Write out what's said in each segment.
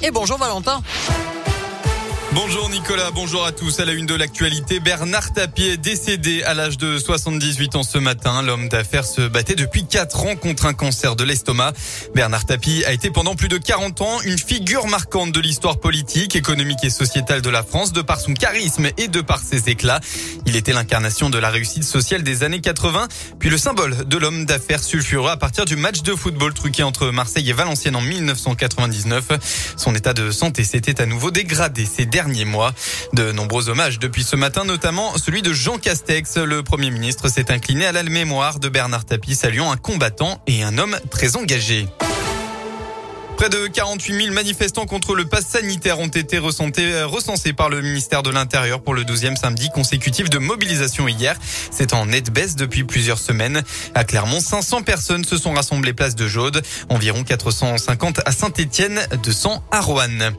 et bonjour Valentin. Bonjour Nicolas, bonjour à tous. À la une de l'actualité, Bernard Tapie est décédé à l'âge de 78 ans ce matin. L'homme d'affaires se battait depuis 4 ans contre un cancer de l'estomac. Bernard Tapie a été pendant plus de 40 ans une figure marquante de l'histoire politique, économique et sociétale de la France de par son charisme et de par ses éclats. Il était l'incarnation de la réussite sociale des années 80, puis le symbole de l'homme d'affaires sulfureux à partir du match de football truqué entre Marseille et Valenciennes en 1999. Son état de santé s'était à nouveau dégradé ces derniers De nombreux hommages depuis ce matin, notamment celui de Jean Castex. Le Premier ministre s'est incliné à la mémoire de Bernard Tapie, saluant un combattant et un homme très engagé. Près de 48 000 manifestants contre le pass sanitaire ont été recensés, recensés par le ministère de l'Intérieur pour le 12e samedi consécutif de mobilisation hier. C'est en nette baisse depuis plusieurs semaines. À Clermont, 500 personnes se sont rassemblées place de Jaude, environ 450 à Saint-Étienne, 200 à Roanne.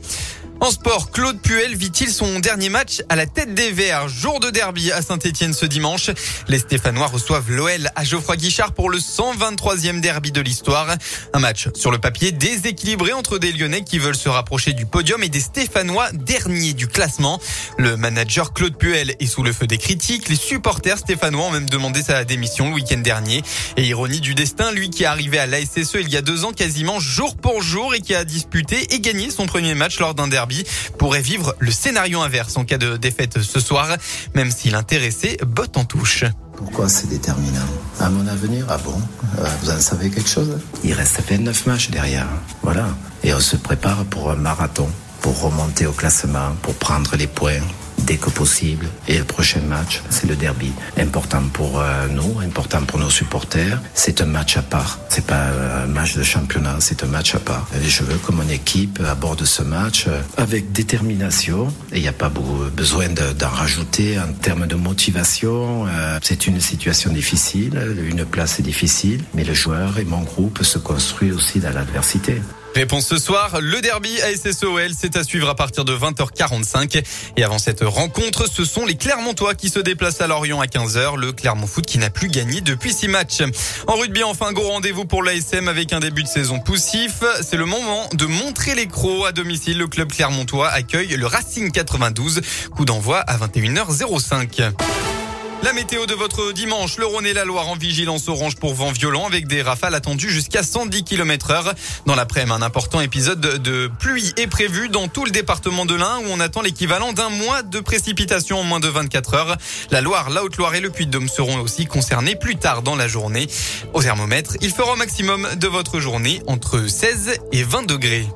En sport, Claude Puel vit-il son dernier match à la tête des Verts? Jour de derby à Saint-Etienne ce dimanche. Les Stéphanois reçoivent l'OL à Geoffroy Guichard pour le 123e derby de l'histoire. Un match sur le papier déséquilibré entre des Lyonnais qui veulent se rapprocher du podium et des Stéphanois derniers du classement. Le manager Claude Puel est sous le feu des critiques. Les supporters stéphanois ont même demandé sa démission le week-end dernier. Et ironie du destin, lui qui est arrivé à l'ASSE il y a deux ans quasiment jour pour jour et qui a disputé et gagné son premier match lors d'un derby pourrait vivre le scénario inverse en cas de défaite ce soir, même si l'intéressé botte en touche. Pourquoi c'est déterminant? À mon avenir, ah bon? Euh, Vous en savez quelque chose? Il reste 29 matchs derrière. Voilà. Et on se prépare pour un marathon, pour remonter au classement, pour prendre les points, dès que possible. Et le prochain match, c'est le derby. Important pour euh, nous, important pour nos supporters. C'est un match à part. C'est pas un match de championnat, c'est un match à part. Et je veux que mon équipe aborde ce match euh, avec détermination. Et il n'y a pas besoin d'en rajouter en termes de motivation. Euh, c'est une situation difficile, une place est difficile, mais le joueur et mon groupe se construit aussi dans l'adversité. Réponse ce soir, le derby ASSOL, c'est à suivre à partir de 20h45. Et avant cette rencontre, ce sont les Clermontois qui se déplacent à Lorient à 15h. Le Clermont Foot qui n'a plus gagné depuis six matchs. En rugby, enfin, gros rendez-vous pour l'ASM avec un début de saison poussif. C'est le moment de montrer les crocs à domicile. Le club clermontois accueille le Racing 92. Coup d'envoi à 21h05. La météo de votre dimanche, le Rhône et la Loire en vigilance orange pour vent violent avec des rafales attendues jusqu'à 110 km heure. Dans l'après-midi, un important épisode de pluie est prévu dans tout le département de l'Ain où on attend l'équivalent d'un mois de précipitation en moins de 24 heures. La Loire, la Haute-Loire et le Puy-de-Dôme seront aussi concernés plus tard dans la journée. Au thermomètre, il fera au maximum de votre journée entre 16 et 20 degrés.